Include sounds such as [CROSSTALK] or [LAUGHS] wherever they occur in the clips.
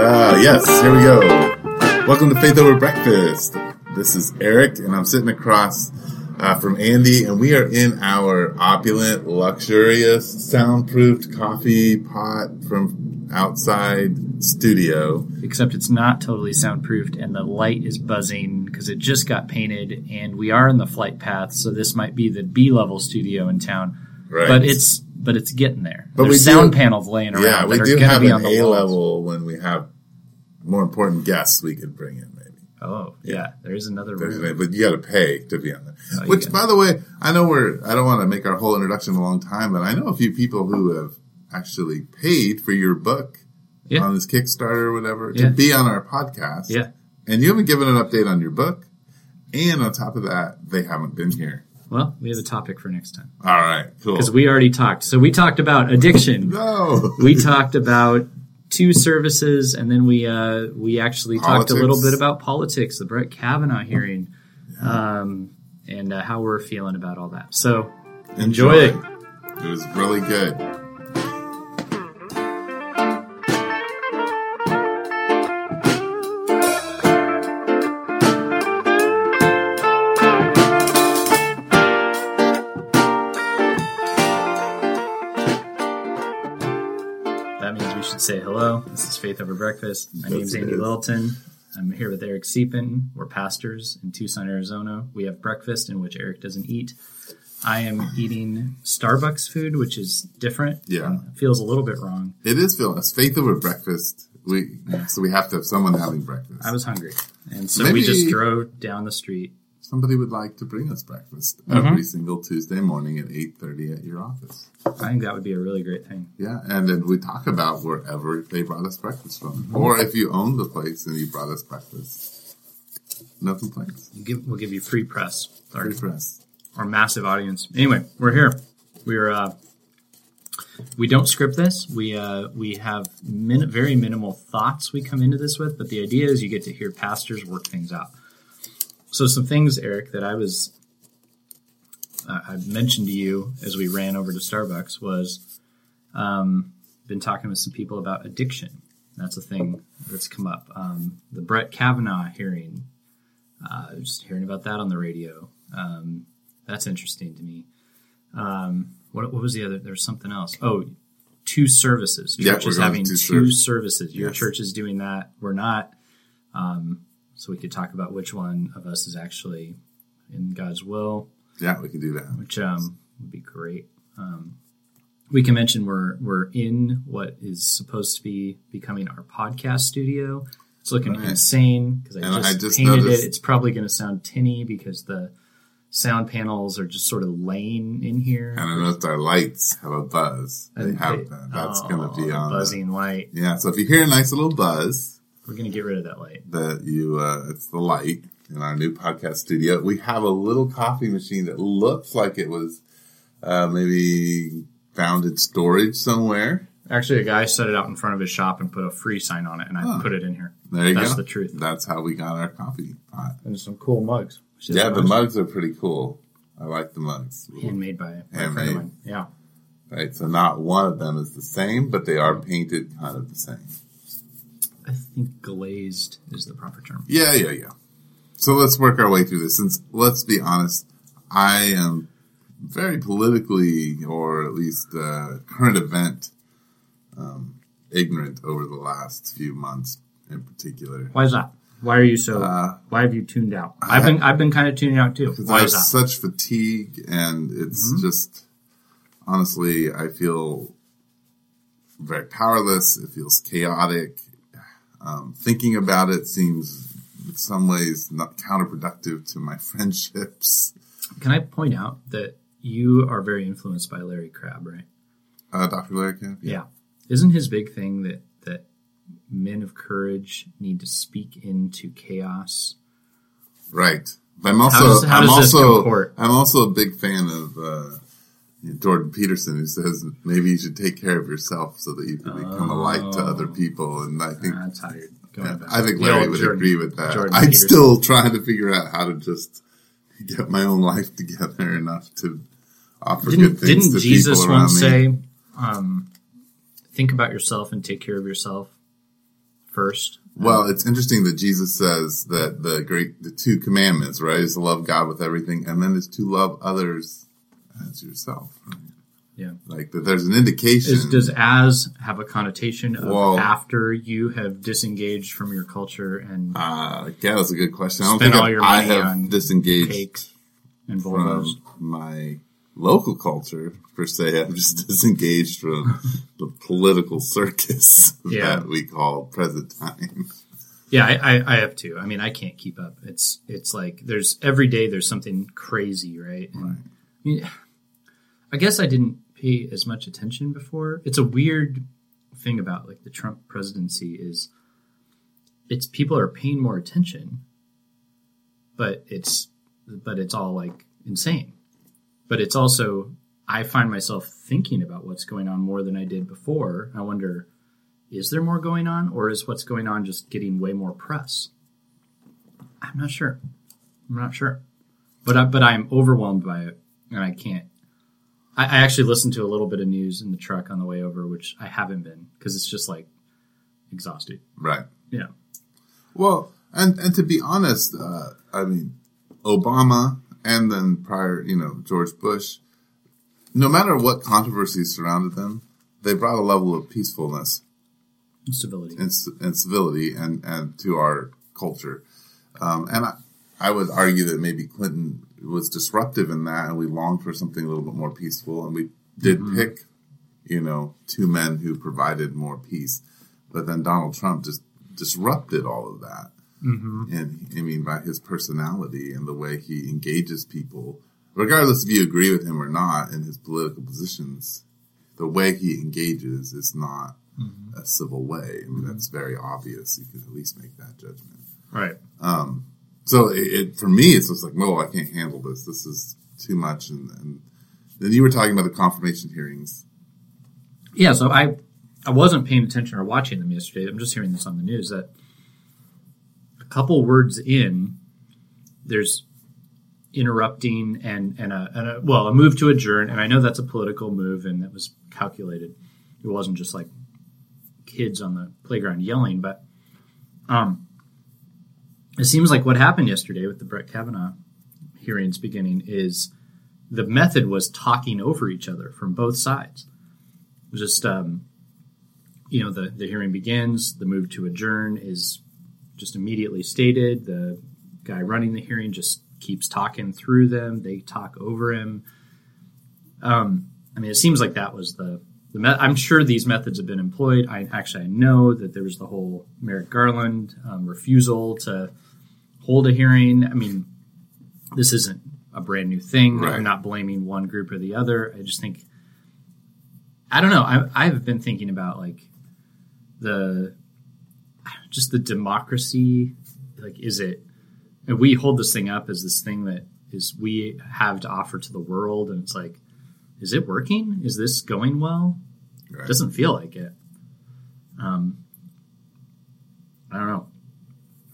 Uh, yes, here we go. Welcome to Faith Over Breakfast. This is Eric, and I'm sitting across uh, from Andy, and we are in our opulent, luxurious, soundproofed coffee pot from outside studio. except it's not totally soundproofed and the light is buzzing because it just got painted and we are in the flight path so this might be the b level studio in town Right. but it's but it's getting there But there's we do- sound panels laying around Yeah, we do going to have be an on the A level when we have more important guests we could bring in, maybe. oh yeah, there's another There's- room But you got to pay to be on there. Oh, Which, by the way, I know we're. I don't want to make our whole introduction a long time, but I know a few people who have actually paid for your book Yeah. on this Kickstarter or whatever to be on our podcast. yeah and you haven't given an update on your book. And on top of that, they haven't been here. Well we have a topic for next time. All right, cool. because we already talked. So we talked about addiction. No, [LAUGHS] we talked about two services and then we uh we actually talked a little bit about politics the brett kavanaugh hearing um and uh, how we're feeling about all that. So enjoy it. It was really good. Should say hello. This is Faith Over Breakfast. My name is Andy. Littleton. I'm here with Eric Siepen. We're pastors in Tucson, Arizona. We have breakfast in which Eric doesn't eat. I am eating Starbucks food, which is different. Yeah. It feels a little bit wrong. It is. It's faith over breakfast. We so we have to have someone having breakfast. I was hungry. And so Maybe- we just drove down the street. Somebody would like to bring us breakfast Mm-hmm. every single Tuesday morning at eight thirty at your office. I think that would be a really great thing. Yeah, and then we talk about wherever they brought us breakfast from, or if you own the place and you brought us breakfast, no complaints. We'll give, we'll give you free press. Or, Free for us. or massive audience. Anyway, we're here. We're uh, we don't script this. We uh, we have min- very minimal thoughts we come into this with, but the idea is you get to hear pastors work things out. So some things, Eric, that I was uh, I mentioned to you as we ran over to Starbucks was um, been talking with some people about addiction. That's a thing that's come up. Um, the Brett Kavanaugh hearing, uh, just hearing about that on the radio. Um, that's interesting to me. Um, what, what was the other? There's something else. Oh, two services. Yeah, Church we're is having two services. Your Yes. church is doing that. We're not. Um, so we could talk about which one of us is actually in God's will, Yeah, we can do that. which um, would be great. Um, we can mention we're we're in what is supposed to be becoming our podcast studio. It's looking Right. insane because I, just I just painted noticed- it. It's probably going to sound tinny because the sound panels are just sort of laying in here. And I noticed our lights have a buzz. They have they- that. That's oh, going to be the on. the- buzzing light. yeah, so if you hear a nice little buzz, We're going to get rid of that light. that you uh, it's the light in our new podcast studio. We have a little coffee machine that looks like it was uh, maybe found in storage somewhere. Actually, a guy set it out in front of his shop and put a free sign on it, and I Huh. put it in here. There you That's go. the truth. That's how we got our coffee pot. And some cool mugs. Yeah, the nice. mugs are pretty cool. I like the mugs. handmade by, by a friend Handmade. of mine. Yeah. Right, so not one of them is the same, but they are painted kind of the same. I think glazed is the proper term. Yeah, yeah, yeah. So let's work our way through this. Since let's be honest, I am very politically, or at least uh, current event, um, ignorant over the last few months, in particular. Why is that? Why are you so? Uh, why have you tuned out? I've been I've been kind of tuning out too. Because I Why have is that? such fatigue, and it's Mm-hmm. just honestly, I feel very powerless. It feels chaotic. Um, thinking about it seems, in some ways, not counterproductive to my [LAUGHS] friendships. Can I point out that you are very influenced by Larry Crabb, right? Uh, Dr. Larry Crabb? Yeah. Isn't his big thing that that men of courage need to speak into chaos? Right. But I'm also, does- how I'm does also, comport? I'm also a big fan of, uh, Jordan Peterson, who says maybe you should take care of yourself so that you can become a light to other people. And I think That's how you're going. Yeah, I think Larry would Jordan- agree with that. Jordan I'm Peterson. still trying to figure out how to just get my own life [LAUGHS] together enough to offer Didn't, good things didn't to Jesus people around once say, um, "Think about yourself and take care of yourself"? first. Well, it's interesting that Jesus says that the great, the two commandments, right, is to love God with everything, and then is to love others as yourself. Right? Yeah. Like that, there's an indication. Is, does as have a connotation of Well- after you have disengaged from your culture and uh, yeah, that's a good question. I don't Spend think all your I money have on disengaged cakes and from my local culture per se. [LAUGHS] I'm just disengaged from the political circus [LAUGHS] Yeah. that we call present time. Yeah, I, I, I have too. I mean, I can't keep up. It's it's like there's every day there's something crazy, right? And, Right. I mean, I guess I didn't pay as much attention before. It's a weird thing about like the Trump presidency is it's people are paying more attention, but it's but it's all like insane. But it's also I find myself thinking about what's going on more than I did before. I wonder is there more going on or is what's going on just getting way more press? I'm not sure. I'm not sure. But I, but I'm overwhelmed by it and I can't. I, I actually listened to a little bit of news in the truck on the way over, which I haven't been because it's just like exhausted. Right. Yeah. Well, and and to be honest, uh, I mean, Obama and then prior, you know, George Bush, no matter what controversies surrounded them, they brought a level of peacefulness Stability. and, and civility and, and to our culture. Um, and I, I would argue that maybe Clinton was disruptive in that, and we longed for something a little bit more peaceful, and we did pick, you know, two men who provided more peace. But then Donald Trump just disrupted all of that. Mm-hmm. And I mean, by his personality and the way he engages people, regardless if you agree with him or not in his political positions, the way he engages is not a civil way. I mean, that's very obvious. You can at least make that judgment. Right. Um, so it, it for me, it's just like, no, I can't handle this. This is too much. And, and then you were talking about the confirmation hearings. Yeah, so I I wasn't paying attention or watching them yesterday. I'm just hearing this on the news that a couple words in, there's interrupting and and a, and a well a move to adjourn, and I know that's a political move and that was calculated. It wasn't just like kids on the playground yelling, but um, it seems like what happened yesterday with the Brett Kavanaugh hearings beginning is the method was talking over each other from both sides. Just um, you know the the hearing begins the move to adjourn is just immediately stated. The guy running the hearing just keeps talking through them. They talk over him. Um, i mean it seems like that was the the me- i'm sure these methods have been employed. I actually i know that there was the whole merrick garland um, refusal to hold a hearing i mean this isn't a brand new thing Right. i'm not blaming one group or the other i just think I don't know. I, I've been thinking about like the just the democracy. Like, is it? And we hold this thing up as this thing that is we have to offer to the world, and it's like, is it working? Is this going well? Right? Doesn't feel like it. Um, I don't know.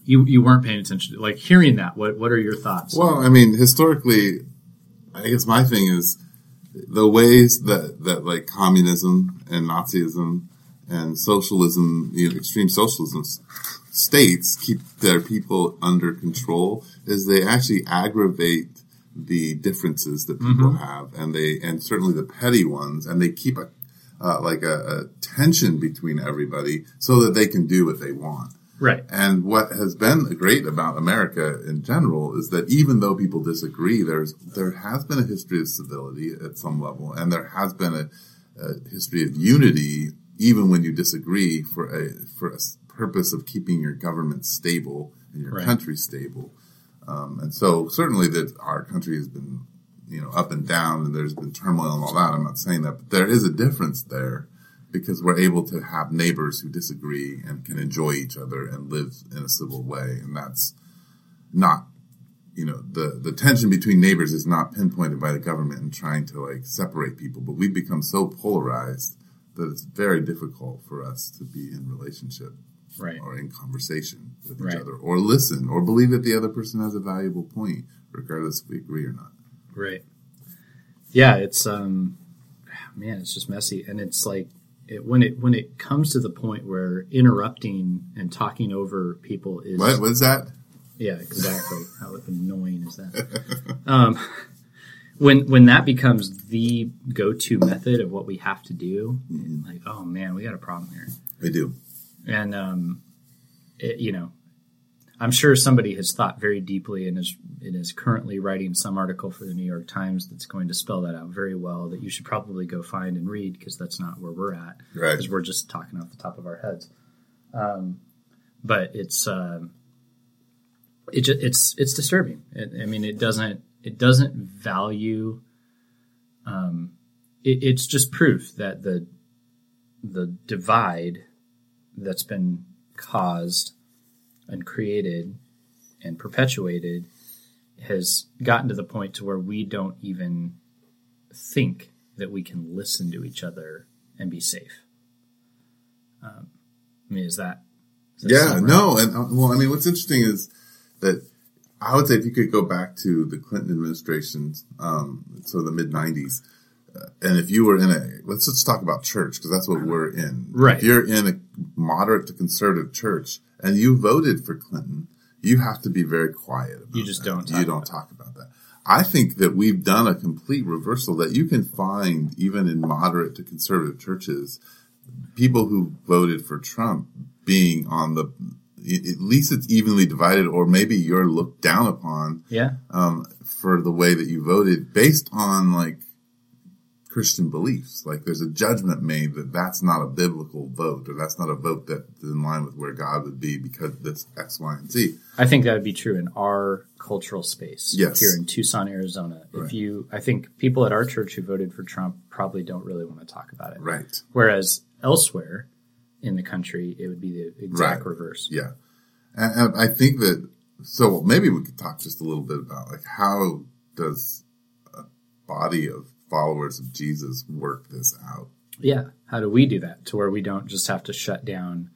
You you weren't paying attention. To, like hearing that. What what are your thoughts? Well, I mean, historically, I guess my thing is the ways that, that like communism and Nazism and socialism, you know, extreme socialism states keep their people under control is they actually aggravate the differences that people have and they, and certainly the petty ones and they keep a, uh, like a, a tension between everybody so that they can do what they want. Right. And what has been great about America in general is that even though people disagree, there's there has been a history of civility at some level, and there has been a, a history of unity, even when you disagree, for a for a purpose of keeping your government stable and your Right. country stable. Um, and so, certainly, that our country has been, you know, up and down, and there's been turmoil and all that. I'm not saying that, but there is a difference there because we're able to have neighbors who disagree and can enjoy each other and live in a civil way. And that's not, you know, the, the tension between neighbors is not pinpointed by the government and trying to like separate people, but we've become so polarized that it's very difficult for us to be in relationship Right. or in conversation with Right. each other or listen or believe that the other person has a valuable point, regardless if we agree or not. Right. Yeah, it's um man, it's just messy and it's like it, when it when it comes to the point where interrupting and talking over people is What was that? yeah exactly how annoying is that [LAUGHS] um, when when that becomes the go to method of what we have to do like oh man we got a problem here We do. and um, it, you know, I'm sure somebody has thought very deeply and is and is currently writing some article for the New York Times that's going to spell that out very well. That you should probably go find and read because that's not where we're at. Right. Because we're just talking off the top of our heads. Um, but it's um, it just, it's it's disturbing. It, I mean, it doesn't it doesn't value. Um, it, it's just proof that the the divide that's been caused and created and perpetuated has gotten to the point to where we don't even think that we can listen to each other and be safe. Um, I mean, is that? is that Yeah, no, and uh, well, I mean, what's interesting is that I would say if you could go back to the Clinton administration, um, so the mid '90s, uh, and if you were in a, let's just talk about church because that's what we're in. Right. If you're in a moderate to conservative church and you voted for Clinton, you have to be very quiet. About You just that. don't You talk don't about talk about that. I think that we've done a complete reversal that you can find even in moderate to conservative churches people who voted for Trump being on the at least it's evenly divided, or maybe you're looked down upon Yeah. um, for the way that you voted based on like Christian beliefs. Like there's a judgment made that that's not a biblical vote, or that's not a vote that's in line with where God would be because this X, Y, and Z. I think that would be true in our cultural space. Yes. Here in Tucson, Arizona. Right. If you, I think people at our church who voted for Trump probably don't really want to talk about it. Right. Whereas elsewhere in the country, it would be the exact Right. reverse. Yeah. And, and I think that, so maybe we could talk just a little bit about like how does a body of followers of Jesus work this out? Yeah. How do we do that to where we don't just have to shut down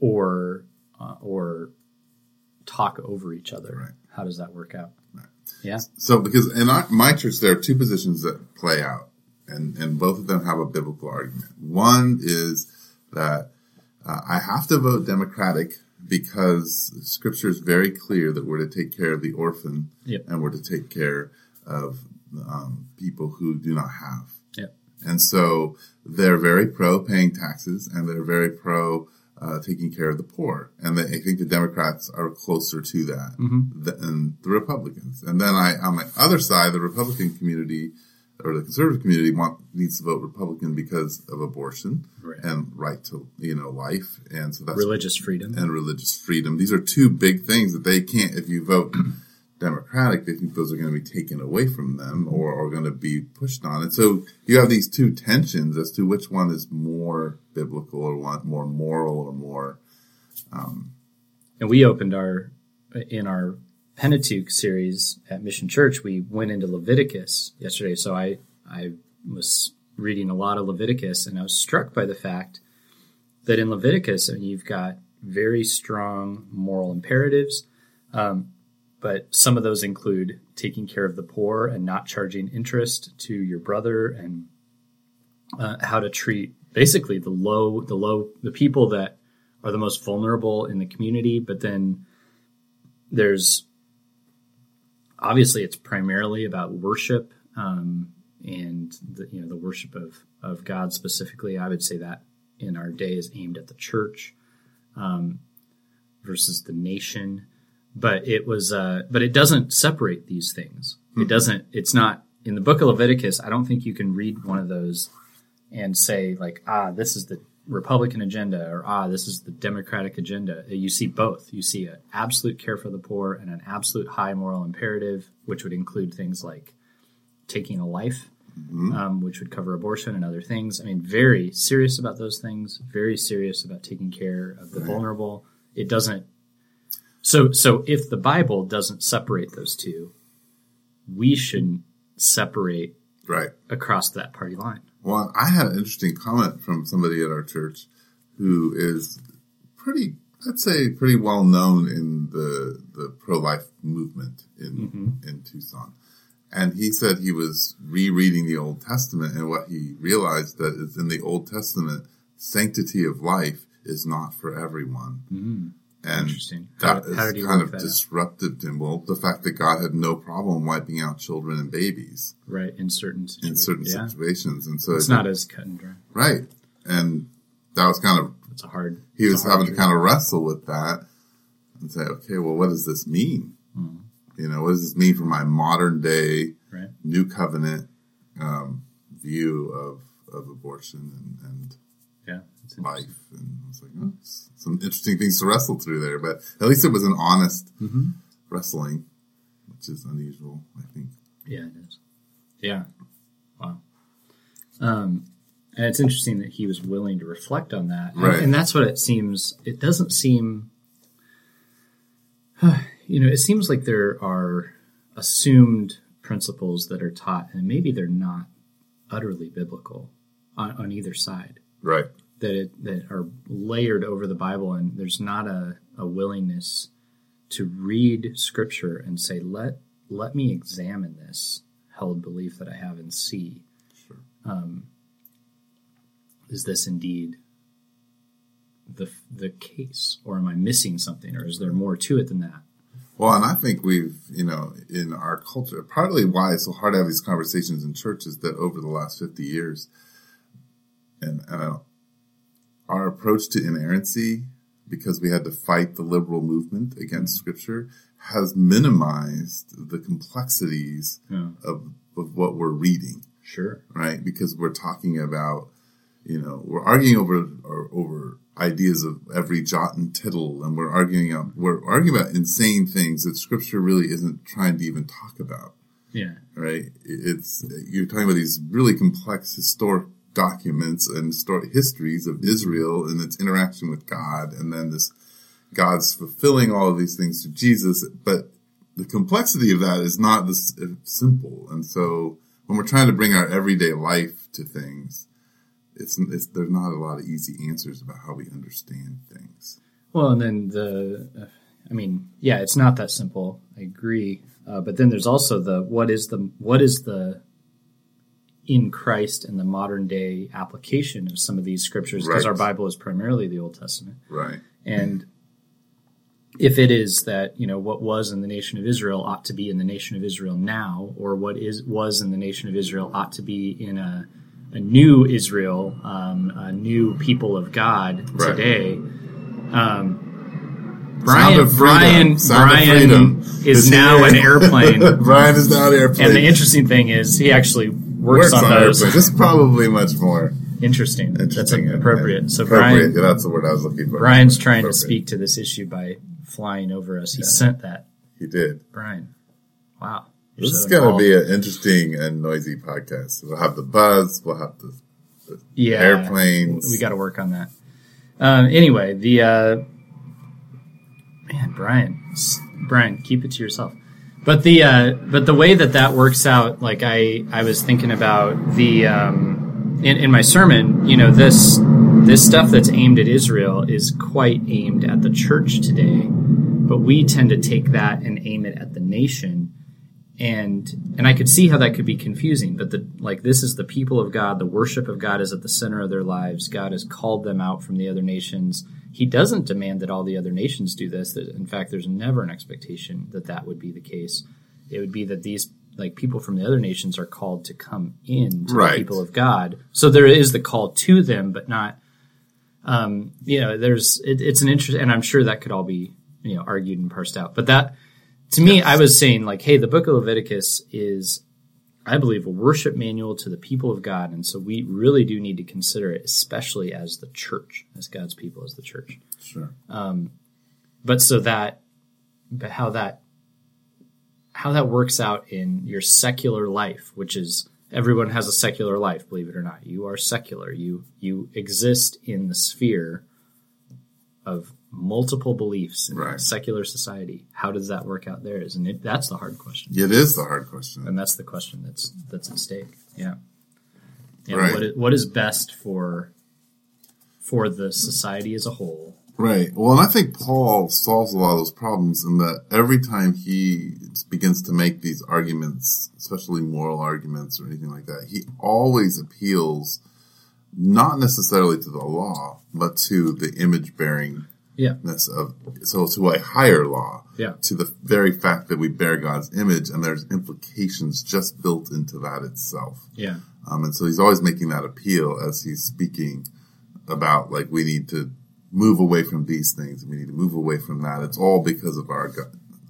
or uh, or talk over each other? Right. How does that work out? Yeah. So, because in our, my church, there are two positions that play out, and, and both of them have a biblical argument. One is that uh, I have to vote Democratic because Scripture is very clear that we're to take care of the orphan Yep. and we're to take care of um, people who do not have. And so they're very pro paying taxes and they're very pro uh, taking care of the poor. And they, I think the Democrats are closer to that Mm-hmm. than the Republicans. And then I, on my other side, the Republican community or the conservative community want, needs to vote Republican because of abortion Right. and right to, you know, life. And so that's Religious freedom. and religious freedom. These are two big things that they can't, if you vote Democratic, they think those are going to be taken away from them or are going to be pushed on. And so you have these two tensions as to which one is more biblical or one more moral or more. And we opened our in our Pentateuch series at Mission Church. We went into Leviticus yesterday, so I I was reading a lot of Leviticus, and I was struck by the fact that in Leviticus, I mean, you've got very strong moral imperatives, um, but some of those include taking care of the poor and not charging interest to your brother, and uh, how to treat basically the low, the low, the people that are the most vulnerable in the community. But then there's obviously it's primarily about worship um, and the, you know the worship of of God specifically. I would say that in our day is aimed at the church um, versus the nation. But it was, uh, but it doesn't separate these things. It doesn't. It's not in the book of Leviticus. I don't think you can read one of those and say like, ah, this is the Republican agenda or ah, this is the Democratic agenda. You see both. You see an absolute care for the poor and an absolute high moral imperative, which would include things like taking a life, um, which would cover abortion and other things. I mean, very serious about those things. Very serious about taking care of the vulnerable. It doesn't. So, so if the Bible doesn't separate those two, we shouldn't separate Right. across that party line. Well, I had an interesting comment from somebody at our church who is pretty, I'd say, pretty well known in the the pro life movement in in Tucson, And he said he was rereading the Old Testament, and what he realized that is in the Old Testament, sanctity of life is not for everyone. Mm-hmm. And Interesting. How, that how is kind of out? disrupted him. Well, the fact that God had no problem wiping out children and babies Right, in certain in situations. certain yeah. situations, and so It's not as cut and dry. right. And that was kind of It's a hard. he was having to kind of wrestle with that and say, okay, well, what does this mean? Hmm. You know, what does this mean for my modern day Right. new covenant um, view of of abortion and, and Yeah. Life? And I was like, oh, some interesting things to wrestle through there. But at least it was an honest Mhm. wrestling, which is unusual, I think. Yeah, it is. Yeah. Wow. Um, and it's interesting that he was willing to reflect on that. And- Right. And, that's what it seems. It doesn't seem, [SIGHS] you know, it seems like there are assumed principles that are taught, and maybe they're not utterly biblical on, on either side. Right. That it that are layered over the Bible, and there's not a, a willingness to read Scripture and say, let let me examine this held belief that I have and see. Sure. Um, is this indeed the the case, or am I missing something, or is there more to it than that? Well, and I think we've, you know, in our culture, partly why it's so hard to have these conversations in church is that over the last 50 years, and, uh, our approach to inerrancy, because we had to fight the liberal movement against scripture, has minimized the complexities Yeah, of, of what we're reading sure. right? Because we're talking about, you know, we're arguing over or, over ideas of every jot and tittle, and we're arguing up, we're arguing about insane things that Scripture really isn't trying to even talk about, Yeah, right? It's you're talking about these really complex historic documents and historic histories of Israel and its interaction with God, and then this God's fulfilling all of these things to Jesus, but the complexity of that is not this uh, simple, and so when we're trying to bring our everyday life to things, it's, it's there's not a lot of easy answers about how we understand things. Well, and then the, uh, I mean, yeah, it's not that simple. I agree. Uh, but then there's also the what is the what is the in Christ and the modern day application of some of these scriptures because Right. our Bible is primarily the Old Testament, Right. and if it is that you know what was in the nation of Israel ought to be in the nation of Israel now, or what is was in the nation of Israel ought to be in a a new Israel, um, a new people of God Right. today. Um, Brian. Brian, Brian freedom. is now an [LAUGHS] airplane. Brian is now an airplane. and the interesting thing is, he actually works, on, those. airplanes. This is probably much more Interesting. That's interesting. and- appropriate. and So appropriate. Brian, Yeah, that's the word I was looking for. Brian's trying to speak to this issue by flying over us. He Yeah. sent that. He did. Brian, wow. You're This so is going to be an interesting and noisy podcast. We'll have the buzz. We'll have the yeah, airplanes. We got to work on that. Um, anyway, the uh, man, Brian, Brian, keep it to yourself. But the uh, but the way that that works out, like I I was thinking about the um, in, in my sermon, you know this this stuff that's aimed at Israel is quite aimed at the church today, but we tend to take that and aim it at the nation and and I could see how that could be confusing. But the like this is the people of God. The worship of God is at the center of their lives. God has called them out from the other nations. He doesn't demand that all the other nations do this. In fact, there's never an expectation that that would be the case. It would be that these like people from the other nations are called to come in to Right. the people of God. So there is the call to them, but not. Um, you know, there's it, it's an interest, and I'm sure that could all be you know argued and parsed out. But that to me, I was saying like, hey, the book of Leviticus is, I believe, a worship manual to the people of God, and so we really do need to consider it, especially as the church, as God's people, as the church. sure. Um, but so that, but how that, how that works out in your secular life, which is everyone has a secular life, believe it or not. You are secular. You you exist in the sphere of multiple beliefs in a Right. secular society. How does that work out there? Isn't it? That's the hard question. It is the hard question. and that's the question that's that's at stake. Yeah. Yeah. Right. What is, what is best for for the society as a whole, Right. Well, and I think Paul solves a lot of those problems in that every time he begins to make these arguments, especially moral arguments or anything like that, he always appeals not necessarily to the law, but to the image bearingness Yeah. of, so to a higher law, Yeah. to the very fact that we bear God's image, and there's implications just built into that itself. Yeah. Um, and so he's always making that appeal as he's speaking about like we need to move away from these things and we need to move away from that. It's all because of our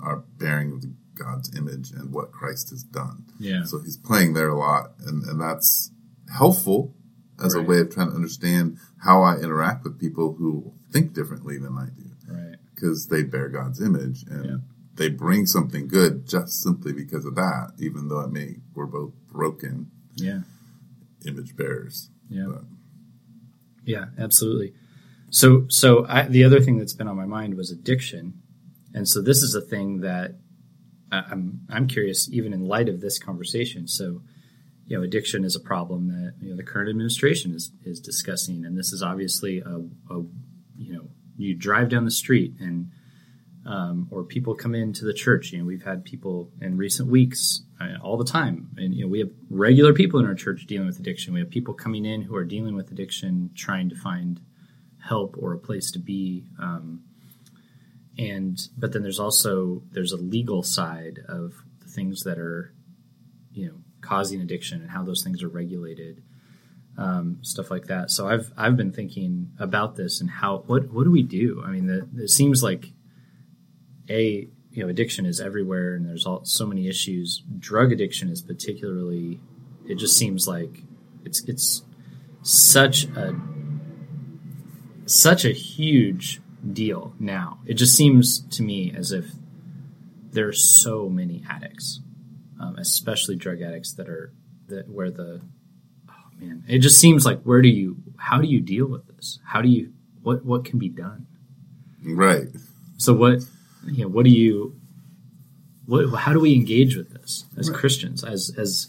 our bearing of God's image and what Christ has done. Yeah. So he's playing there a lot, and, and that's helpful as a Right. way of trying to understand how I interact with people who think differently than I do Right. because they bear God's image and Yeah. they bring something good just simply because of that, even though it may we're both broken Yeah. image bearers. Yeah. But- Yeah, absolutely. So, so I, the other thing that's been on my mind was addiction, and so this is a thing that I'm I'm curious, even in light of this conversation. So, you know, addiction is a problem that you know the current administration is is discussing, and this is obviously a, a you know you drive down the street and um, or people come into the church. You know, we've had people in recent weeks uh, all the time, and you know, we have regular people in our church dealing with addiction. We have people coming in who are dealing with addiction, trying to find help or a place to be. Um, and but then there's also there's a legal side of the things that are, you know, causing addiction and how those things are regulated. Um, stuff like that. So I've I've been thinking about this and how what what do we do? I mean, the, it seems like a you know addiction is everywhere and there's all so many issues drug addiction is particularly it just seems like it's it's such a such a huge deal now it just seems to me as if there are so many addicts um, especially drug addicts that are that where the man it just seems like where do you how do you deal with this how do you what what can be done Right. so what you know, what do you what how do we engage with this as Right. Christians as as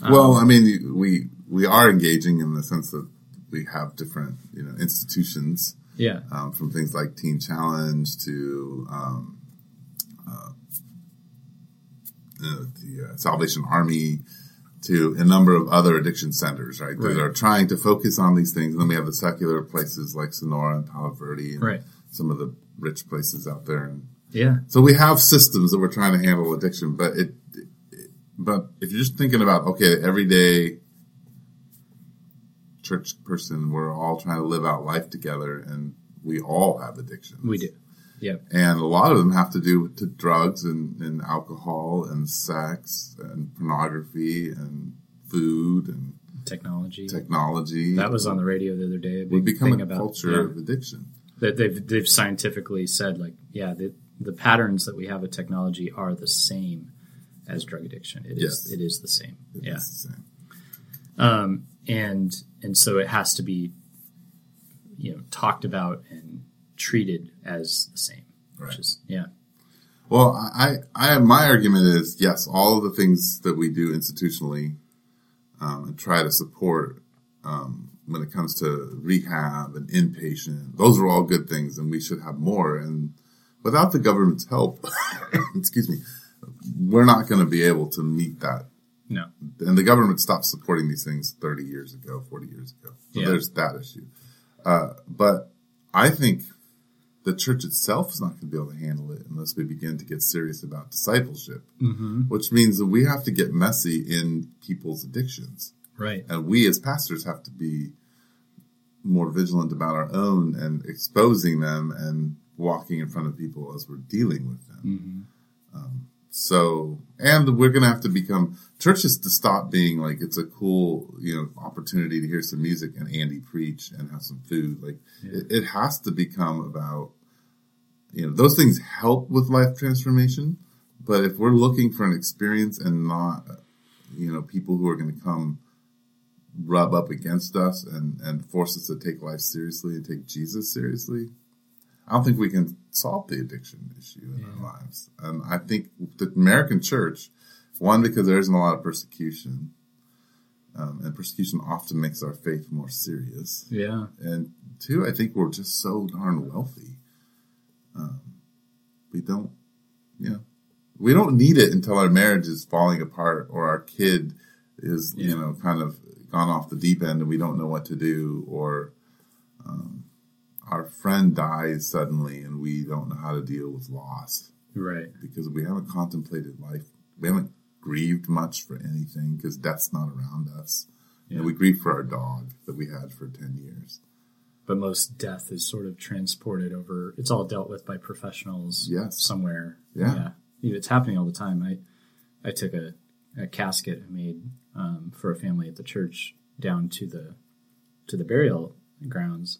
um, well, I mean, we we are engaging in the sense that we have different you know institutions yeah um, from things like Teen Challenge to um, uh, the uh, Salvation Army to a number of other addiction centers, right? That are trying to focus on these things. And then we have the secular places like Sonora and Palo Verde and Right. some of the rich places out there. And yeah so we have systems that we're trying to handle addiction, but it, it but if you're just thinking about, okay, everyday church person, we're all trying to live out life together and we all have addictions. we do yeah And a lot of them have to do to drugs and, and alcohol and sex and pornography and food and technology technology. that was on the radio the other day a we big become thing a about culture yeah, of addiction. that they've they've scientifically said like yeah the the patterns that we have with technology are the same as drug addiction It is Yes. it is the same yeah It's the same. um, and and so it has to be you know talked about and treated as the same Right. which is yeah Well, I, I, my argument is yes, all of the things that we do institutionally um, and try to support um, when it comes to rehab and inpatient, those are all good things, and we should have more. And without the government's help, [COUGHS] excuse me, we're not going to be able to meet that. no And the government stopped supporting these things 30 years ago, 40 years ago. So Yeah. there's that issue. Uh, but I think the church itself is not going to be able to handle it unless we begin to get serious about discipleship, mm-hmm. which means that we have to get messy in people's addictions. right And we as pastors have to be more vigilant about our own and exposing them and walking in front of people as we're dealing with them. mm-hmm. So, and we're going to have to become churches to stop being like it's a cool, you know, opportunity to hear some music and Andy preach and have some food. Like Yeah. it, it has to become about, you know, those things help with life transformation. But if we're looking for an experience and not, you know, people who are going to come rub up against us and, and force us to take life seriously and take Jesus seriously, I don't think we can solve the addiction issue in our lives. And I think the American church, one, because there isn't a lot of persecution, Um, and persecution often makes our faith more serious. Yeah. And two, I think we're just so darn wealthy. Um, we don't, you know, we don't need it until our marriage is falling apart or our kid is, you know, kind of gone off the deep end and we don't know what to do or, um, our friend dies suddenly and we don't know how to deal with loss Right. because we haven't contemplated life. We haven't grieved much for anything because death's not around us. You know, we grieve for our dog that we had for 10 years. But most death is sort of transported over. It's all dealt with by professionals. Yes. Somewhere. Yeah. Yeah. It's happening all the time. I, I took a, a casket I made um, for a family at the church down to the, to the burial grounds,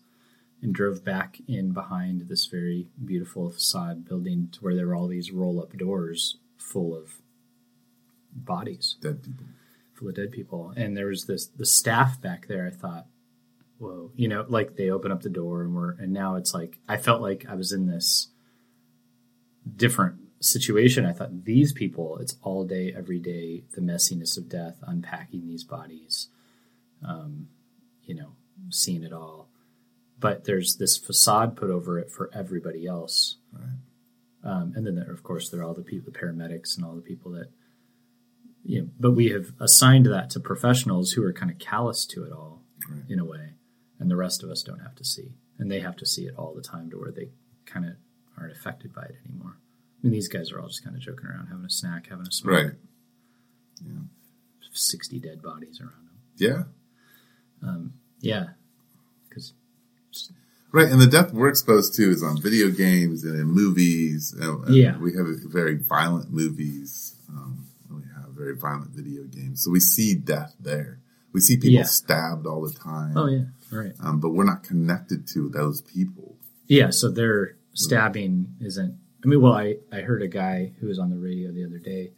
and drove back in behind this very beautiful facade building to where there were all these roll up doors full of bodies. Dead people. full of dead people. And there was this the staff back there. I thought, whoa, you know, like they open up the door and we're and now it's like I felt like I was in this different situation. I thought these people, it's all day, every day, the messiness of death, unpacking these bodies, um, you know, seeing it all. But there's this facade put over it for everybody else. Right. Um, and then, there, of course, there are all the people, the paramedics, and all the people that, you know, but we have assigned that to professionals who are kind of callous to it all Right. in a way, and the rest of us don't have to see, and they have to see it all the time to where they kind of aren't affected by it anymore. I mean, these guys are all just kind of joking around, having a snack, having a smoke. Right. Yeah. Sixty dead bodies around them. Yeah. Um, yeah, because Right. And the death we're exposed to is on video games and in movies. And, and Yeah. We have very violent movies. Um, we have very violent video games. So we see death there. We see people Yeah. stabbed all the time. oh yeah, right. Um, but we're not connected to those people. Yeah, so their stabbing isn't. I mean, well, I, I heard a guy who was on the radio the other day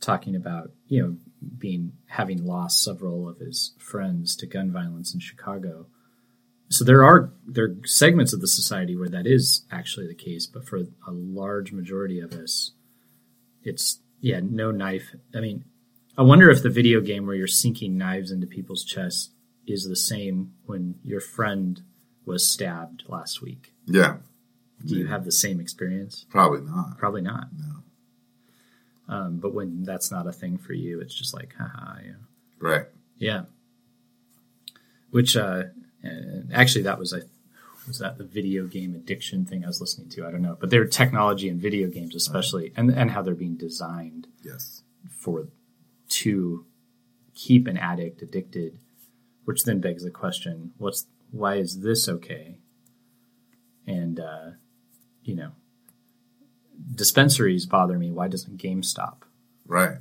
talking about you know being having lost several of his friends to gun violence in Chicago. So there are there are segments of the society where that is actually the case, but for a large majority of us, it's yeah, no knife. I mean, I wonder if the video game where you're sinking knives into people's chests is the same when your friend was stabbed last week. Yeah. Do you have the same experience? Probably not. Probably not. No. Um, but when that's not a thing for you, it's just like, haha, yeah. Right. Yeah. Which, uh, uh, actually, that was, I was that the video game addiction thing I was listening to? I don't know. But their technology and video games, especially, and, and how they're being designed Yes. for to keep an addict addicted, which then begs the question: What's why is this okay? And uh, you know, dispensaries bother me. Why doesn't GameStop Right.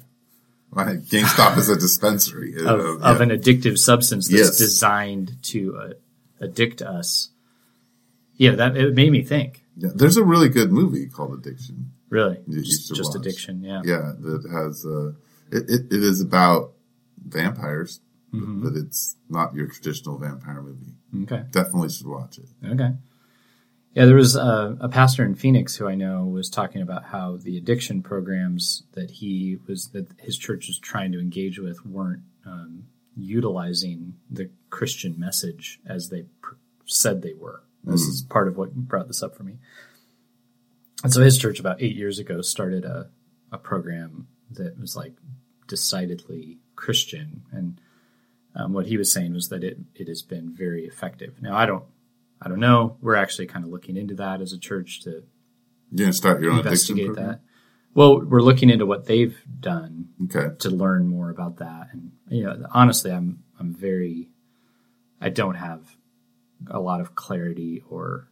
Right. GameStop is a dispensary [LAUGHS] of, of, of an addictive substance that's Yes. designed to uh, addict us? Yeah, that it made me think. Yeah. There's a really good movie called Addiction. Really, just, just addiction. Yeah. Yeah. That has, uh, it, it, it is about vampires, Mm-hmm. but it's not your traditional vampire movie. Okay. Definitely should watch it. Okay. Yeah, there was a, a pastor in Phoenix who I know was talking about how the addiction programs that he was that his church was trying to engage with weren't um, utilizing the Christian message as they pr- said they were. This is part of what brought this up for me. And so his church about eight years ago started a, a program that was like decidedly Christian. And um, what he was saying was that it, it has been very effective. Now, I don't I don't know. We're actually kind of looking into that as a church to gonna start your own investigate that. Well, we're looking into what they've done Okay. to learn more about that. And you know, honestly, I'm I'm very I don't have a lot of clarity or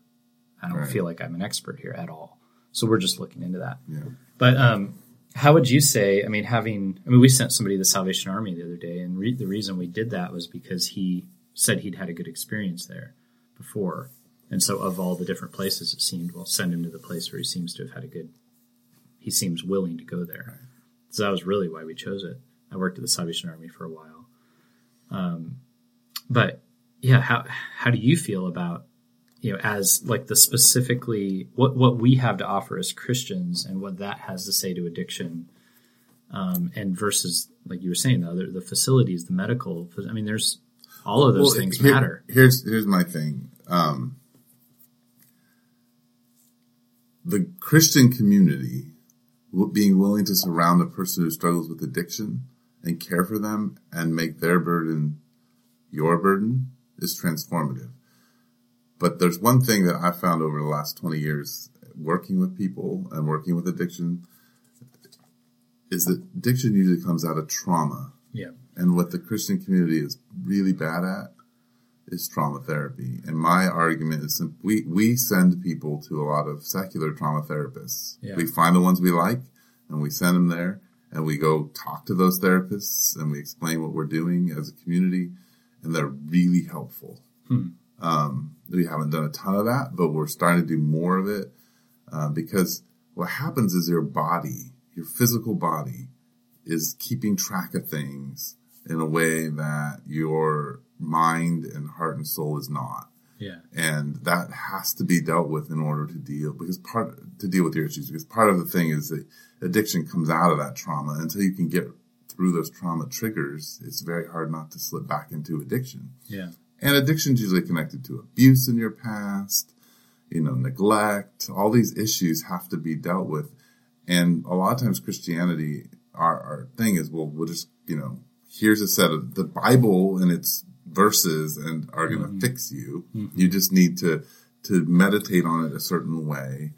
I don't Right. feel like I'm an expert here at all. So we're just looking into that. Yeah. But um, how would you say? I mean, having I mean, we sent somebody to the Salvation Army the other day, and re- the reason we did that was because he said he'd had a good experience there before, and so of all the different places, it seemed well send him to the place where he seems to have had a good. He seems willing to go there, so that was really why we chose it. I worked at the Salvation Army for a while, um, but yeah, how how do you feel about you know, as like the specifically what what we have to offer as Christians and what that has to say to addiction, um, and versus like you were saying, the other the facilities, the medical. I mean, there's all of those Well, things here- matter. Here's here's my thing. Um, the Christian community being willing to surround a person who struggles with addiction and care for them and make their burden your burden is transformative. But there's one thing that I found over the last 20 years working with people and working with addiction is that addiction usually comes out of trauma. Yeah, And what the Christian community is really bad at is trauma therapy. And my argument is sim- we, we send people to a lot of secular trauma therapists. Yeah. We find the ones we like and we send them there and we go talk to those therapists and we explain what we're doing as a community and they're really helpful. Hmm. Um, we haven't done a ton of that, but we're starting to do more of it uh, because what happens is your body, your physical body, is keeping track of things in a way that your mind and heart and soul is not. yeah, And that has to be dealt with in order to deal, because part, to deal with your issues, because part of the thing is that addiction comes out of that trauma. Until you can get through those trauma triggers, it's very hard not to slip back into addiction. yeah, And addiction's usually connected to abuse in your past, you know, neglect. All these issues have to be dealt with. And a lot of times Christianity, our, our thing is, well, we'll just, you know, here's a set of the Bible and its verses and are going to mm-hmm. fix you. Mm-hmm. You just need to, to meditate on it a certain way.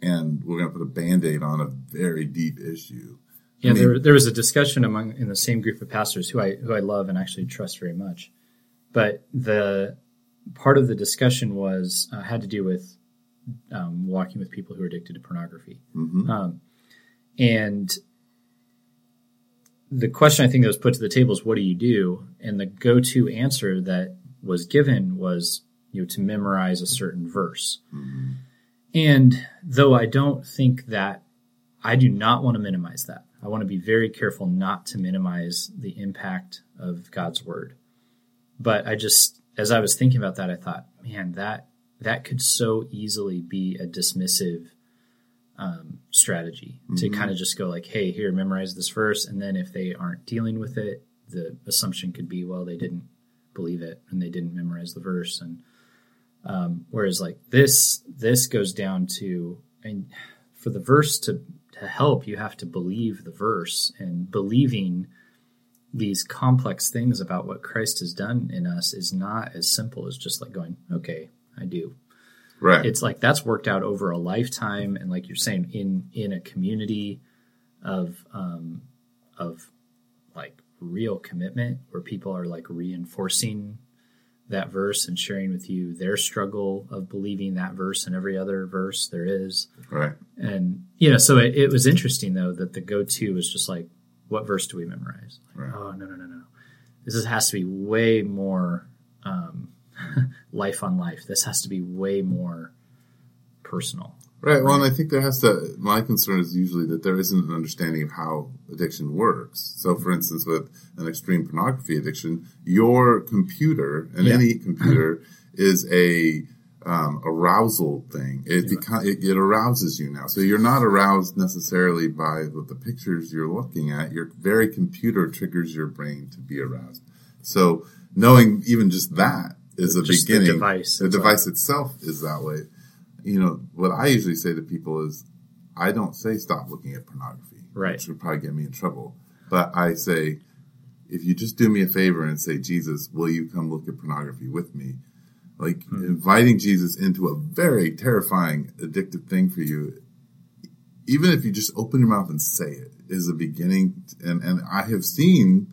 And we're going to put a band-aid on a very deep issue. yeah. mean- there, there was a discussion among in the same group of pastors who I who I love and actually trust very much, but the part of the discussion was uh, had to do with um, walking with people who are addicted to pornography. hmm Um, and the question I think that was put to the table is, what do you do? And the go to answer that was given was, you know, to memorize a certain verse. And though I don't think that, I do not want to minimize that. I want to be very careful not to minimize the impact of God's word. But I just, as I was thinking about that, I thought, man, that that could so easily be a dismissive um, strategy to kind of just go like, hey, here, memorize this verse, and then if they aren't dealing with it, the assumption could be, well, they didn't believe it and they didn't memorize the verse, and um, whereas like this, this goes down to, and for the verse to to help, you have to believe the verse, and believing these complex things about what Christ has done in us is not as simple as just like going, okay, I do. Right. It's like that's worked out over a lifetime, and like you're saying, in in a community of um, of like real commitment, where people are like reinforcing that verse and sharing with you their struggle of believing that verse and every other verse there is. right. And you know, so it, it was interesting though that the go-to was just like, what verse do we memorize? Like, Right. Oh no no no no, this is, has to be way more um, [LAUGHS] life on life. This has to be way more personal. Right. Well, and I think there has to. My concern is usually that there isn't an understanding of how addiction works. So, for instance, with an extreme pornography addiction, your computer and Yeah. any computer is a um, arousal thing. It, beco- it it arouses you now. So you're not aroused necessarily by the, the pictures you're looking at. Your very computer triggers your brain to be aroused. So knowing even just that is a Just the beginning. device the itself. device itself is that way you know, what I usually say to people is, I don't say stop looking at pornography, Right. Which would probably get me in trouble. But I say, if you just do me a favor and say, Jesus, will you come look at pornography with me? Like hmm. inviting Jesus into a very terrifying, addictive thing for you. Even if you just open your mouth and say it is a beginning. And, and I have seen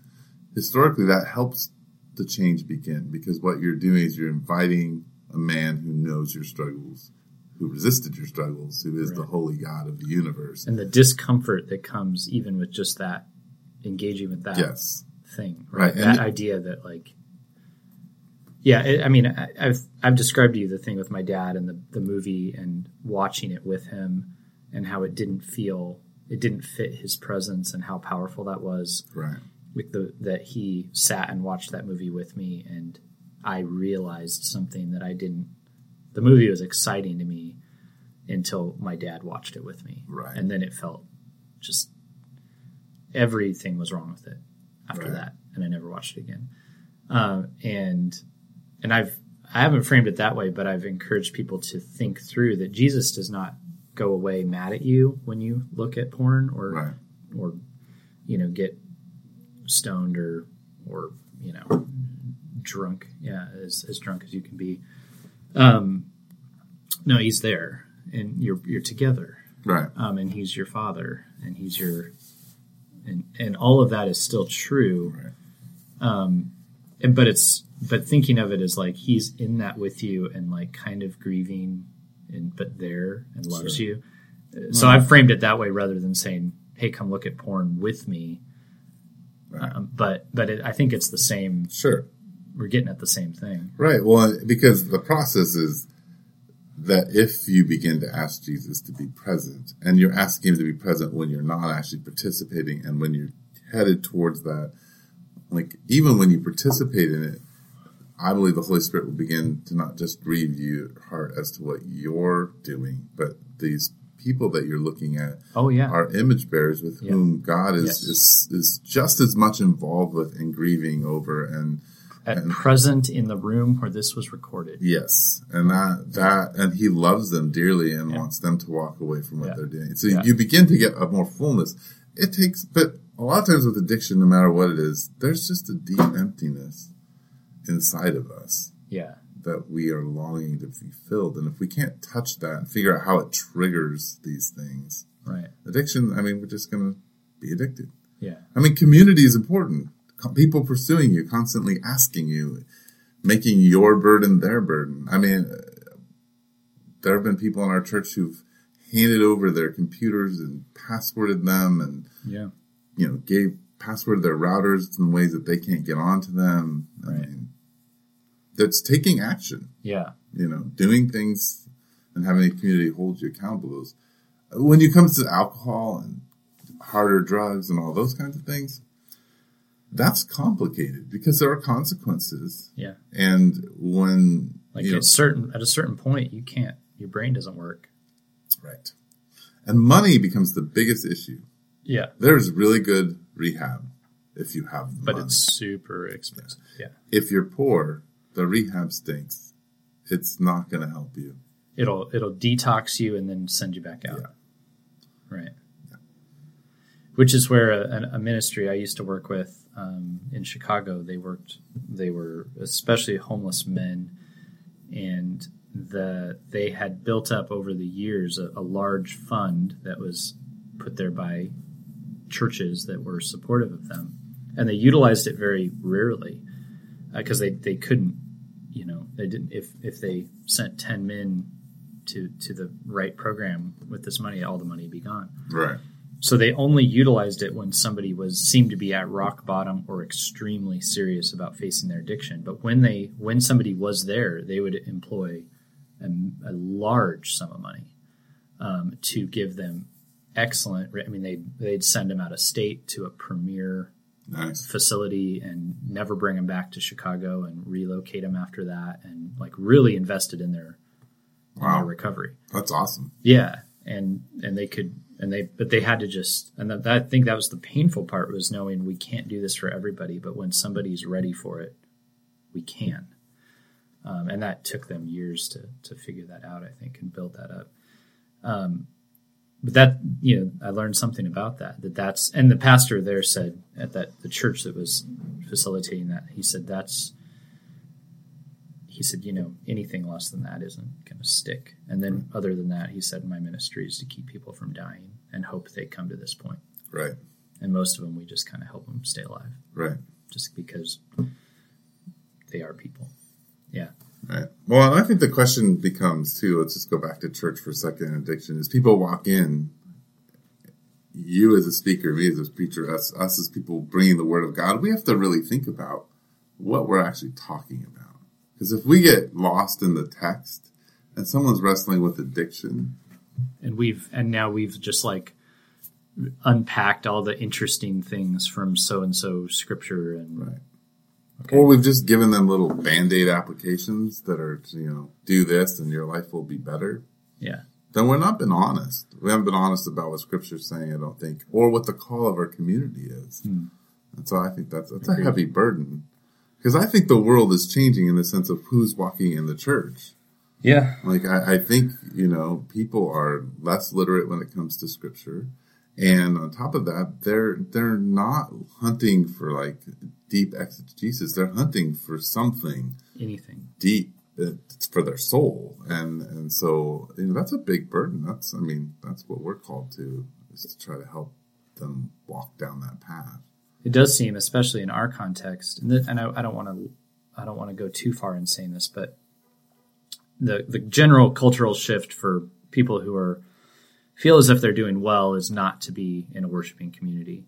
historically that helps the change begin because what you're doing is you're inviting a man who knows your struggles, who resisted your struggles, who is the holy God of the universe. And the discomfort that comes even with just that engaging with that yes. thing, Right, right? That idea that like, yeah, it, I mean, I, I've I've described to you the thing with my dad and the the movie and watching it with him and how it didn't feel it didn't fit his presence and how powerful that was Right. with the that he sat and watched that movie with me and I realized something that I didn't the movie was exciting to me until my dad watched it with me Right. and then it felt just everything was wrong with it after Right. that, and I never watched it again. Um, and and I've I haven't framed it that way, but I've encouraged people to think through that Jesus does not go away mad at you when you look at porn or Right. or you know get stoned or or you know drunk yeah as, as drunk as you can be um no he's there and you're you're together Right. um and he's your father and he's your and and all of that is still true Right. um and but it's but thinking of it as like he's in that with you and like kind of grieving and but there and loves Sure. you so I've framed it that way rather than saying, "Hey, come look at porn with me." Right. Um, but but it, I think it's the same. Sure. We're getting at the same thing. Right. Well, because the process is that if you begin to ask Jesus to be present, and you're asking him to be present when you're not actually participating, and when you're headed towards that, like even when you participate in it, I believe the Holy Spirit will begin to not just grieve your heart as to what you're doing, but these people that you're looking at Oh yeah, are image bearers with Yeah. whom God is, Yes. is is just as much involved with and grieving over and at and- present in the room where this was recorded. Yes, and that that and he loves them dearly and Yeah. wants them to walk away from what Yeah. they're doing. So Yeah. you begin to get a more fullness. It takes, but a lot of times with addiction, no matter what it is, there's just a deep emptiness inside of us Yeah, that we are longing to be filled. And if we can't touch that and figure out how it triggers these things, right. addiction, I mean, we're just going to be addicted. Yeah, I mean, community is important. People pursuing you, constantly asking you, making your burden their burden. I mean, uh, there have been people in our church who've handed over their computers and passworded them and, yeah, you know, gave passworded their routers in ways that they can't get onto them. I mean, that's taking action, yeah, you know, doing things and having a community hold you accountable. Those. When it comes to alcohol and harder drugs and all those kinds of things, that's complicated because there are consequences. yeah. And when Like you know, certain at a certain point, you can't. Your brain doesn't work. right, and money becomes the biggest issue. Yeah, There's really good rehab if you have the but money. it's super expensive. Yeah, if you're poor, the rehab stinks. It's not going to help you. it'll it'll detox you and then send you back out. Yeah. Right. Yeah. Which is where a, a ministry I used to work with um, in Chicago. They worked. They were especially homeless men, and the they had built up over the years a, a large fund that was put there by churches that were supportive of them, and they utilized it very rarely because they they couldn't. You know, they didn't. If if they sent ten men to to the right program with this money, all the money would be gone. Right. So they only utilized it when somebody was seemed to be at rock bottom or extremely serious about facing their addiction. But when they when somebody was there, they would employ a, a large sum of money um, to give them excellent. I mean, they they'd send him out of state to a premier Nice. facility and never bring him back to Chicago and relocate him after that, and like really invested in their, in their recovery. That's awesome. Yeah, and and they could and they but they had to just and that, that I think that was the painful part was knowing we can't do this for everybody, but when somebody's ready for it, we can. Um, and that took them years to to figure that out, I think, and build that up. Um, but that you know, I learned something about that. That that's and the pastor there said at that the church that was facilitating that he said that's he said, you know, anything less than that isn't going to stick. And then, other than that, he said, my ministry is to keep people from dying and hope they come to this point. Right. And most of them, we just kind of help them stay alive, Right. just because they are people. Right. Well, I think the question becomes too. Let's just go back to church for a second. Addiction is people walk in. You as a speaker, me as a preacher, us, us as people bringing the word of God. We have to really think about what we're actually talking about. Because if we get lost in the text and someone's wrestling with addiction, and we've and now we've just like unpacked all the interesting things from so and so scripture and right? Okay. Or we've just given them little band aid applications that are, you know, do this and your life will be better. yeah, then we're not been honest. We haven't been honest about what Scripture's saying. I don't think, or what the call of our community is. Hmm. And so I think that's that's a heavy burden because I think the world is changing in the sense of who's walking in the church. Yeah. Like I, I think you know people are less literate when it comes to Scripture, and on top of that, they're they're not hunting for like deep exegesis. They're hunting for something Anything. deep it's for their soul and and so you know that's a big burden that's i mean that's what we're called to is to try to help them walk down that path It does seem, especially in our context, and, th- and I, I don't want to, I don't want to go too far in saying this, but the the general cultural shift for people who are feel as if they're doing well is not to be in a worshiping community,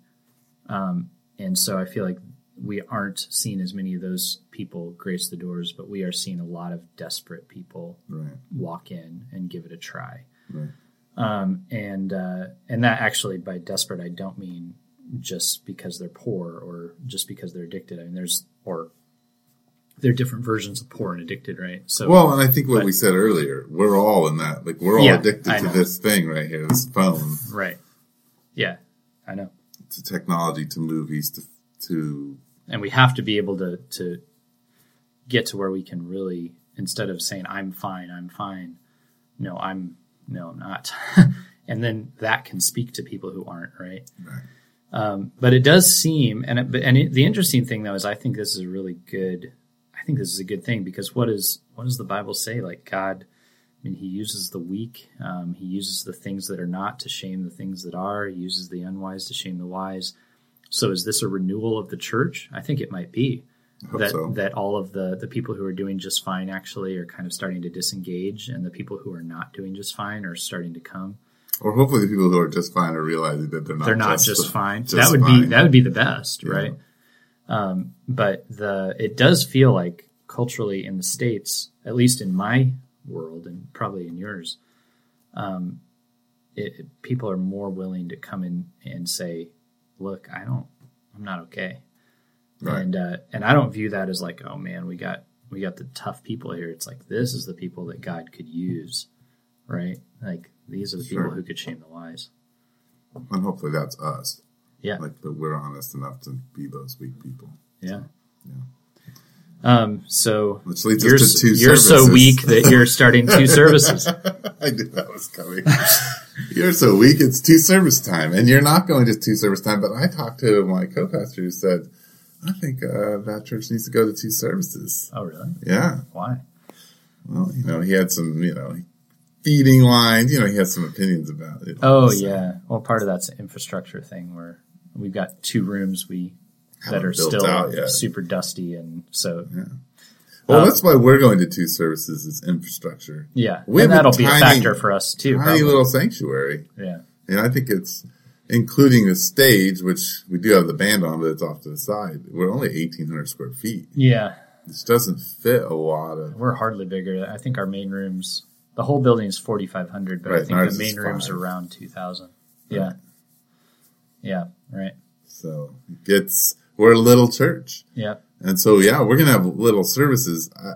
um, and so I feel like we aren't seeing as many of those people grace the doors, but we are seeing a lot of desperate people right walk in and give it a try. right um, and uh, and that actually by desperate I don't mean just because they're poor or just because they're addicted. I mean there's or there are different versions of poor and addicted, right? So well and i think what But- we said earlier we're all in that like we're all Yeah, addicted to this thing right here this phone right, yeah, I know, to technology to movies to to and we have to be able to to get to where we can really instead of saying I'm fine, I'm fine. No, I'm no, I'm not. [LAUGHS] and then that can speak to people who aren't, right? Right. Um, but it does seem, and it, but- and it, the interesting thing though is I think this is a really good. I think this is a good thing because what is what does the Bible say? Like God, I mean, He uses the weak. Um, he uses the things that are not to shame the things that are. He uses the unwise to shame the wise. So is this a renewal of the church? I think it might be that so that all of the the people who are doing just fine actually are kind of starting to disengage, and the people who are not doing just fine are starting to come. or hopefully the people who are just fine are realizing that they're not They're not just, just, [LAUGHS] fine. just that would fine. be that would be the best, Yeah. right? Um, but the it does feel like culturally in the states, at least in my world and probably in yours, um, it, people are more willing to come in and say, "Look, I don't, I'm not okay," Right. and uh, and I don't view that as like, "Oh man, we got we got the tough people here." It's like this is the people that God could use, right? Like these are the Sure. people who could shame the wise. and hopefully that's us Yeah. like that we're honest enough to be those weak people Yeah. Yeah. Um, so which leads you're, us to 2 you're services. so weak that you're starting two [LAUGHS] services. I knew that was coming. [LAUGHS] you're so weak. It's two service time, and you're not going to two service time. But I talked to my co-pastor who said, "I think uh, that church needs to go to two services." Oh, really? Yeah. Why? Well, you know, he had some, you know, feeding lines. You know, he had some opinions about it. Oh, So, yeah. Well, part of that's an infrastructure thing where we've got two rooms we that are still out super dusty, and so Well, Um, that's why we're going to two services is infrastructure. yeah, We and have a that'll be a tiny- factor for us too. Tiny probably. little sanctuary. yeah, And I think it's including the stage, which we do have the band on, but it's off to the side. We're only 1,800 square feet. yeah. This doesn't fit a lot of. We're hardly bigger. I think our main rooms, the whole building is forty five hundred, but I think the main rooms are around two thousand. Yeah, yeah, right. So it's we're a little church, Yeah, and so yeah, we're gonna have little services. I,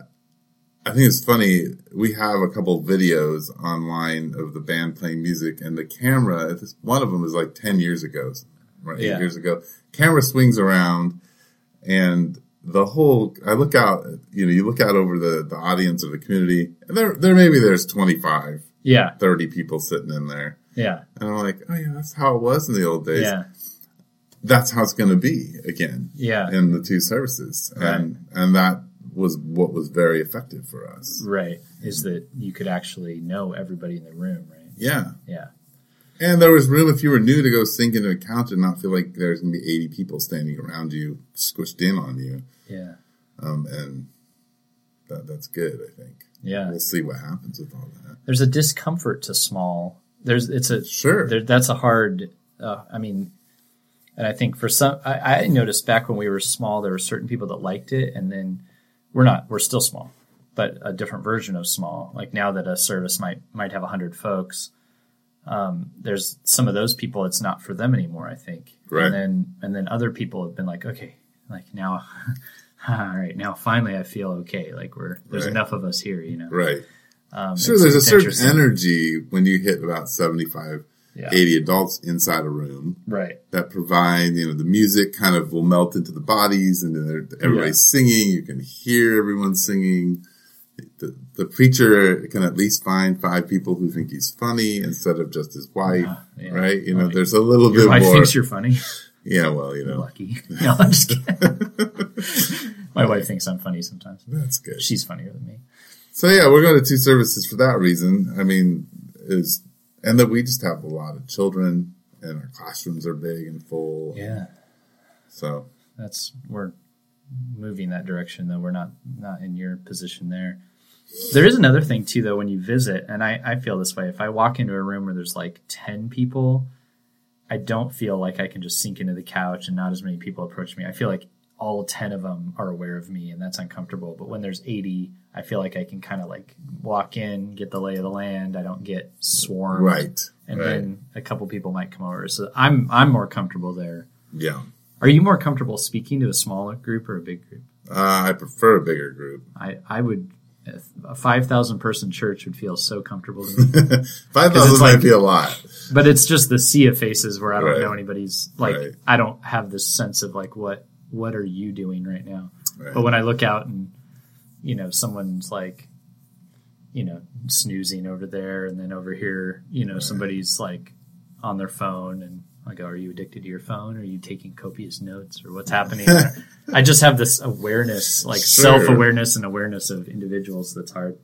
I think it's funny. We have a couple videos online of the band playing music, and the camera. One of them is like ten years ago, right? Eight Yeah. years ago. Camera swings around, and the whole. I look out. You know, you look out over the the audience of the community, and there there maybe there's 25, yeah, 30 people sitting in there, yeah, and I'm like, oh yeah, that's how it was in the old days. yeah, That's how it's going to be again yeah. in the two services, and and that was what was very effective for us. Right. Is that you could actually know everybody in the room, right? Yeah, Yeah. and there was room if you were new to go sink into a couch and not feel like there's going to be 80 people standing around you, squished in on you, Yeah. um, and that that's good. I think Yeah. we'll see what happens with all that. There's a discomfort to small. There's it's a Sure, there, that's a hard uh, I mean and I think for some I, I noticed back when we were small there were certain people that liked it and then we're not we're still small but a different version of small like now that a service might might have 100 folks um, there's some of those people it's not for them anymore I think Right. and then and then other people have been like okay like now [LAUGHS] all right now finally I feel okay like we're there's Right. enough of us here you know right. Um, Sure, there's a certain energy when you hit about 75, Yeah. 80 adults inside a room Right. that provide, you know, the music kind of will melt into the bodies and then everybody's singing. You can hear everyone singing. The, the preacher can at least find five people who think he's funny instead of just his wife, yeah. right? You know, there's a little Your bit wife more. thinks you're funny. yeah, well, you know, Lucky. [LAUGHS] No, I'm just kidding. [LAUGHS] My wife thinks I'm funny sometimes. that's good. She's funnier than me. So yeah, we're going to two services for that reason. I mean, is and that we just have a lot of children and our classrooms are big and full. Yeah. So That's we're moving that direction though. We're not not in your position there. There is another thing too though when you visit, and I, I feel this way. If I walk into a room where there's like ten people, I don't feel like I can just sink into the couch and not as many people approach me. I feel like all ten of them are aware of me and that's uncomfortable. But when there's eighty, I feel like I can kind of like walk in, get the lay of the land. I don't get swarmed. right, And right, then a couple people might come over. So I'm I'm more comfortable there. yeah. Are you more comfortable speaking to a smaller group or a big group? Uh, I prefer a bigger group. I, I would, a 5,000 person church would feel so comfortable to me. [LAUGHS] Five 'Cause thousand might like- be a lot. but it's just the sea of faces where I don't Right. know anybody's, like, Right. I don't have this sense of, like, what, what are you doing right now? Right. But when I look out and, you know, someone's like, you know, snoozing over there and then over here, you know, somebody's like on their phone and I go, are you addicted to your phone? Are you taking copious notes or what's happening? [LAUGHS] I just have this awareness, like Sure. self awareness and awareness of individuals that's hard.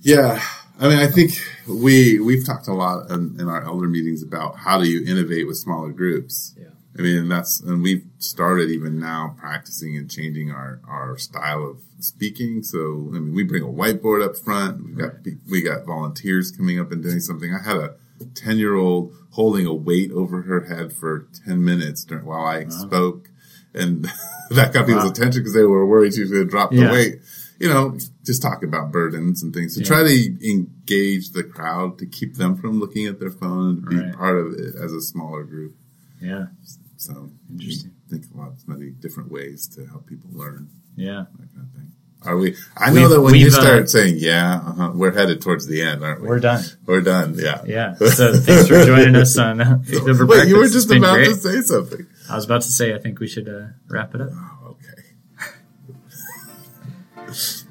Yeah, I mean, I think we we've talked a lot in, in our elder meetings about how do you innovate with smaller groups. Yeah. I mean, and that's and we've started even now practicing and changing our our style of speaking. So I mean, we bring a whiteboard up front. We got we got volunteers coming up and doing something. I had a ten year old holding a weight over her head for ten minutes during, while I spoke, and [LAUGHS] that got people's Wow. attention because they were worried she was going to drop the Yeah. weight. You know, just talk about burdens and things to Yeah. try to engage the crowd to keep them from looking at their phone and be Right. part of it as a smaller group. Yeah. So Interesting. Think a lot of many different ways to help people learn Yeah. that kind of thing. Are we? I know We've- that when you uh, start saying yeah, uh-huh, we're headed towards the end, aren't we? We're done. We're done. Yeah. Yeah. So thanks for [LAUGHS] joining us on uh, Wait, you were just about great. to say something. I was about to say, I think we should uh, wrap it up. Oh, okay. [LAUGHS]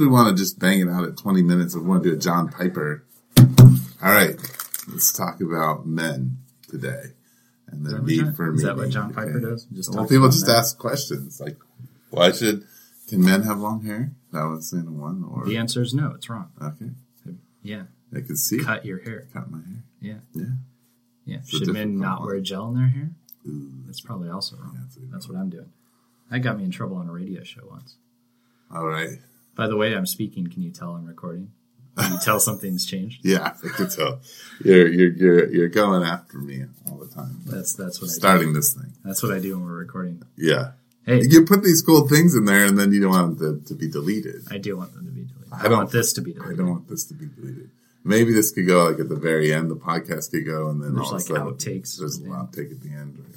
we want to just bang it out at 20 minutes and we want to do a John Piper. All right. Let's talk about men today and the need John- for me. is that what John Piper does? Just well, people just men? ask questions like, why should, can men have long hair? That was in one or, The answer is no. It's wrong. okay. Yeah. I can see. Cut your hair. Cut my hair. Yeah. Yeah. Yeah. a Should men not wear gel in their hair? Ooh, That's probably also wrong. that's a- That's what I'm doing. That got me in trouble on a radio show once. all right. By the way, I'm speaking. Can you tell I'm recording? Can you tell something's changed? [LAUGHS] Yeah, I can tell. You're, you're, you're, you're going after me all the time. That's that's what I do. Starting this thing. That's what I do when we're recording. Yeah. Hey, You put these cool things in there and then you don't want them to, to be deleted. I do want them to be deleted. I, don't want this to be deleted. I don't want this to be deleted. Maybe this could go like at the very end. The podcast could go, and then There's all like of a sudden, outtakes. There's an outtake at the end. Right?